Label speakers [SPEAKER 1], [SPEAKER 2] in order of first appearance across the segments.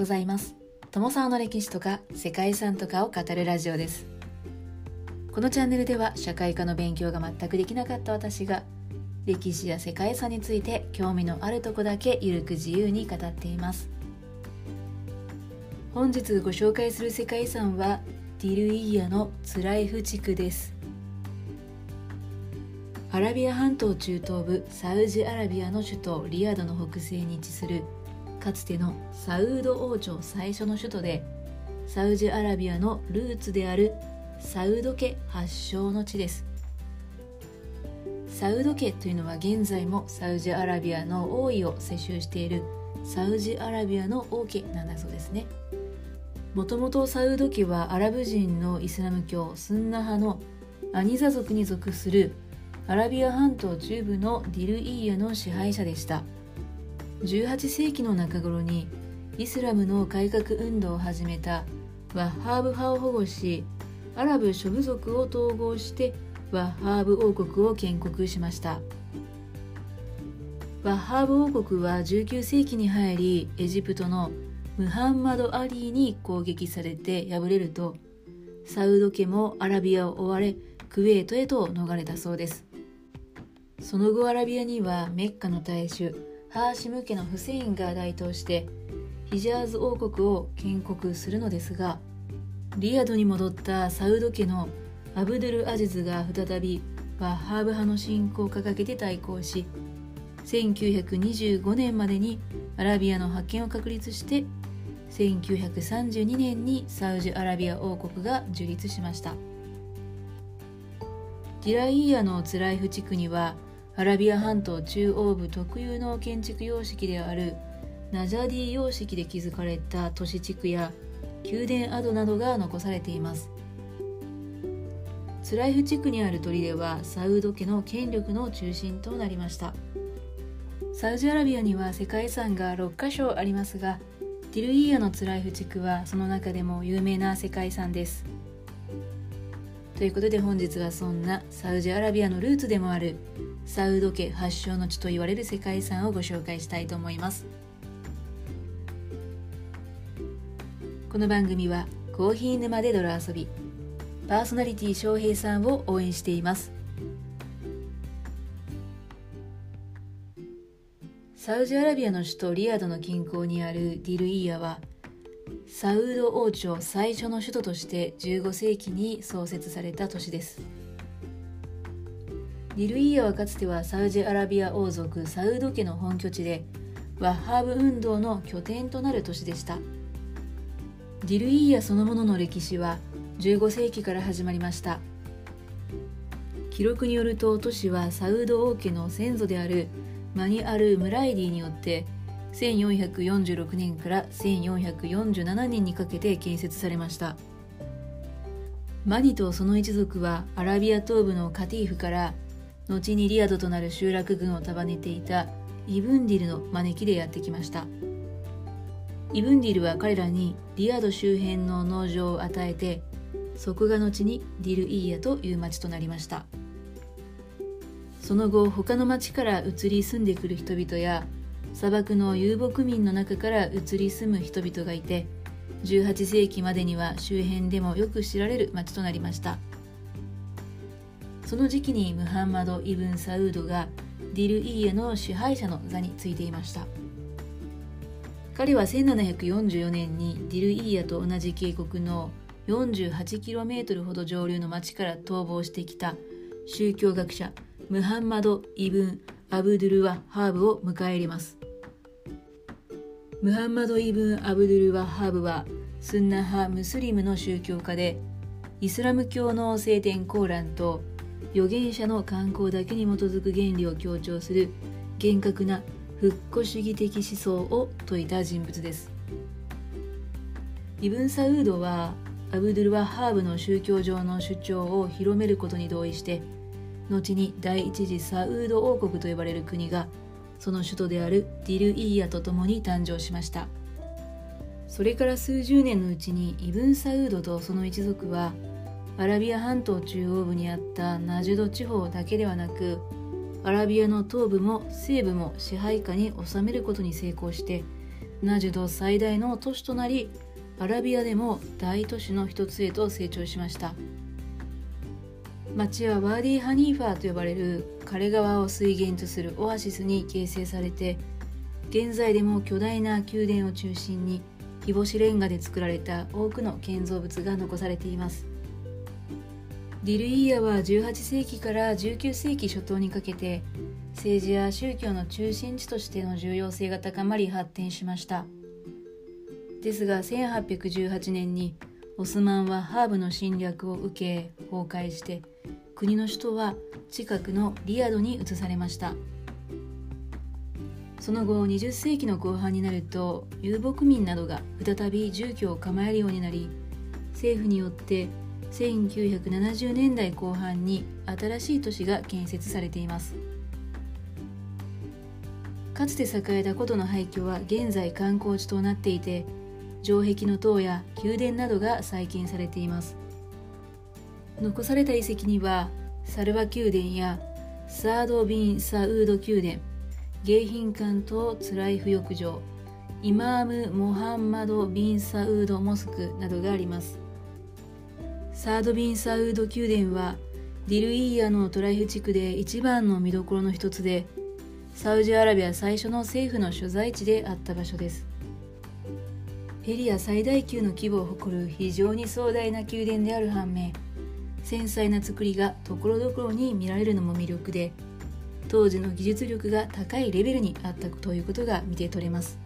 [SPEAKER 1] ございます。友沢の歴史とか世界遺産とかを語るラジオです。このチャンネルでは社会科の勉強が全くできなかった私が歴史や世界遺産について興味のあるとこだけゆるく自由に語っています。本日ご紹介する世界遺産はディルイーヤのツライフ地区です。アラビア半島中東部サウジアラビアの首都リヤドの北西に位置するかつてのサウード王朝最初の首都でサウジアラビアのルーツであるサウド家発祥の地です。サウド家というのは現在もサウジアラビアの王位を世襲しているサウジアラビアの王家なんだそうですね。もともとサウド家はアラブ人のイスラム教スンナ派のアニザ族に属するアラビア半島中部のディルイーヤの支配者でした。18世紀の中頃にイスラムの改革運動を始めたワッハーブ派を保護しアラブ諸部族を統合してワッハーブ王国を建国しました。ワッハーブ王国は19世紀に入りエジプトのムハンマド・アリーに攻撃されて敗れるとサウド家もアラビアを追われクウェートへと逃れたそうです。その後アラビアにはメッカの大衆ハーシム家のフセインが台頭してヒジャーズ王国を建国するのですがリヤドに戻ったサウド家のアブドゥル・アジズが再びワッハーブ派の信仰を掲げて対抗し1925年までにアラビアの覇権を確立して1932年にサウジアラビア王国が樹立しました。ディライーヤのツライフ地区にはアラビア半島中央部特有の建築様式であるナジャディ様式で築かれた都市地区や宮殿跡などが残されています。ツライフ地区にある砦はサウド家の権力の中心となりました。サウジアラビアには世界遺産が6カ所ありますがディルイーヤのツライフ地区はその中でも有名な世界遺産です。ということで本日はそんなサウジアラビアのルーツでもあるサウド家発祥の地と言われる世界遺産をご紹介したいと思います。この番組はコーヒー沼で泥遊びパーソナリティ翔平さんを応援しています。サウジアラビアの首都リヤドの近郊にあるディルイーヤはサウド王朝最初の首都として15世紀に創設された都市です。ディルイーヤはかつてはサウジアラビア王族サウド家の本拠地でワッハーブ運動の拠点となる都市でした。ディルイーヤそのものの歴史は15世紀から始まりました。記録によると都市はサウド王家の先祖であるマニアル・ムライディによって1446年から1447年にかけて建設されました。マニとその一族はアラビア東部のカティーフから後にリアドとなる集落群を束ねていたイブンディルの招きでやってきました。イブンディルは彼らにリアド周辺の農場を与えてそこが後にディルイーヤという町となりました。その後他の町から移り住んでくる人々や砂漠の遊牧民の中から移り住む人々がいて18世紀までには周辺でもよく知られる町となりました。その時期にムハンマド・イブン・サウードがディルイーヤの支配者の座についていました。彼は1744年にディルイーヤと同じ渓谷の 48km ほど上流の町から逃亡してきた宗教学者ムハンマド・イブン・アブドゥルワ・ハーブを迎え入れます。ムハンマド・イブン・アブドゥルワ・ハーブはスンナ派ムスリムの宗教家でイスラム教の聖典コーランと預言者の観光だけに基づく原理を強調する厳格な復古主義的思想を説いた人物です。イブン・サウードはアブドゥル・ワハーブの宗教上の主張を広めることに同意して後に第一次サウード王国と呼ばれる国がその首都であるディルイーヤと共に誕生しました。それから数十年のうちにイブン・サウードとその一族はアラビア半島中央部にあったナジュド地方だけではなくアラビアの東部も西部も支配下に収めることに成功してナジュド最大の都市となりアラビアでも大都市の一つへと成長しました。町はワーディ・ハニーファーと呼ばれる枯川を水源とするオアシスに形成されて現在でも巨大な宮殿を中心に日干しレンガで作られた多くの建造物が残されています。ディルイーヤは18世紀から19世紀初頭にかけて政治や宗教の中心地としての重要性が高まり発展しました。ですが1818年にオスマンはハーブの侵略を受け崩壊して国の首都は近くのリヤドに移されました。その後20世紀の後半になると遊牧民などが再び住居を構えるようになり政府によって1970年代後半に新しい都市が建設されています。かつて栄えた古都の廃墟は現在観光地となっていて城壁の塔や宮殿などが再建されています。残された遺跡にはサルバ宮殿やサード・ビン・サウード宮殿迎賓館とツライフ浴場イマーム・モハンマド・ビン・サウード・モスクなどがあります。サード・ビン・サウード宮殿はディルイーヤのトライフ地区で一番の見どころの一つでサウジアラビア最初の政府の所在地であった場所です。エリア最大級の規模を誇る非常に壮大な宮殿である反面繊細な作りがところどころに見られるのも魅力で当時の技術力が高いレベルにあったということが見て取れます。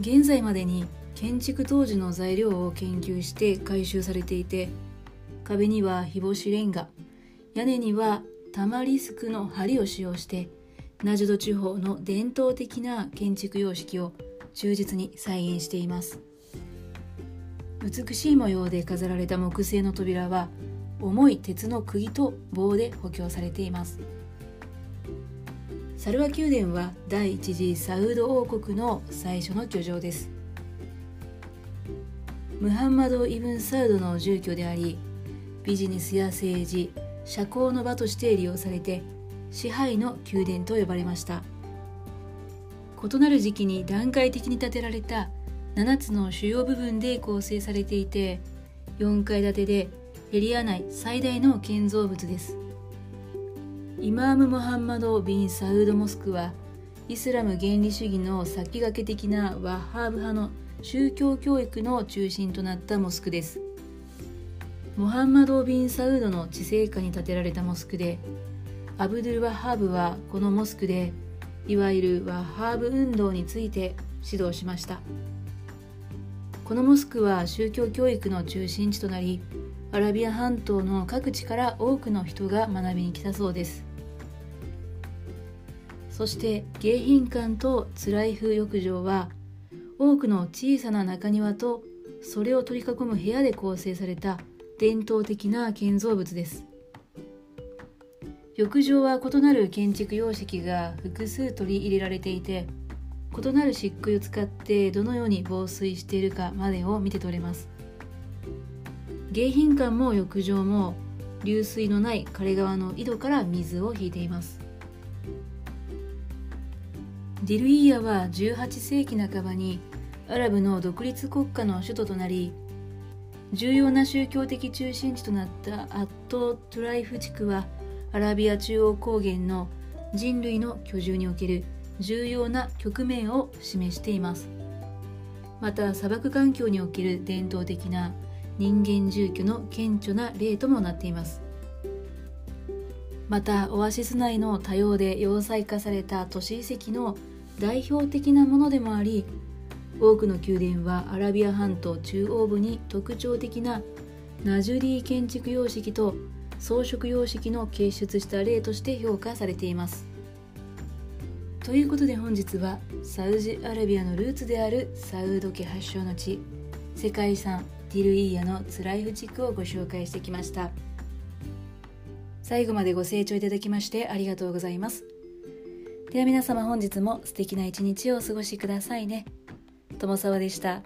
[SPEAKER 1] 現在までに建築当時の材料を研究して回収されていて壁には日干しレンガ屋根にはタマリスクの梁を使用してナジュド地方の伝統的な建築様式を忠実に再現しています。美しい模様で飾られた木製の扉は重い鉄の釘と棒で補強されています。サルワ宮殿は第一次サウード王国の最初の居城です。ムハンマド・イブン・サウドの住居でありビジネスや政治社交の場として利用されて支配の宮殿と呼ばれました。異なる時期に段階的に建てられた7つの主要部分で構成されていて4階建てでエリア内最大の建造物です。イマーム・モハンマド・ビン・サウード・モスクはイスラム原理主義の先駆け的なワッハーブ派の宗教教育の中心となったモスクです。モハンマド・ビン・サウードの治世下に建てられたモスクでアブドゥル・ワハーブはこのモスクでいわゆるワハーブ運動について指導しました。このモスクは宗教教育の中心地となりアラビア半島の各地から多くの人が学びに来たそうです。そして迎賓館とツライフ浴場は多くの小さな中庭とそれを取り囲む部屋で構成された伝統的な建造物です。浴場は異なる建築様式が複数取り入れられていて異なる漆喰を使ってどのように防水しているかまでを見て取れます。迎賓館も浴場も流水のない枯川の井戸から水を引いています。ディルイーヤは18世紀半ばにアラブの独立国家の首都となり重要な宗教的中心地となったアット・トライフ地区はアラビア中央高原の人類の居住における重要な局面を示しています。また砂漠環境における伝統的な人間住居の顕著な例ともなっています。またオアシス内の多様で要塞化された都市遺跡の代表的なものでもあり多くの宮殿はアラビア半島中央部に特徴的なナジュディ建築様式と装飾様式の結出した例として評価されています。ということで本日はサウジアラビアのルーツであるサウード家発祥の地世界遺産ディルイーヤのツライフ地区をご紹介してきました。最後までご清聴いただきましてありがとうございます。では皆様本日も素敵な一日をお過ごしくださいね友沢でした。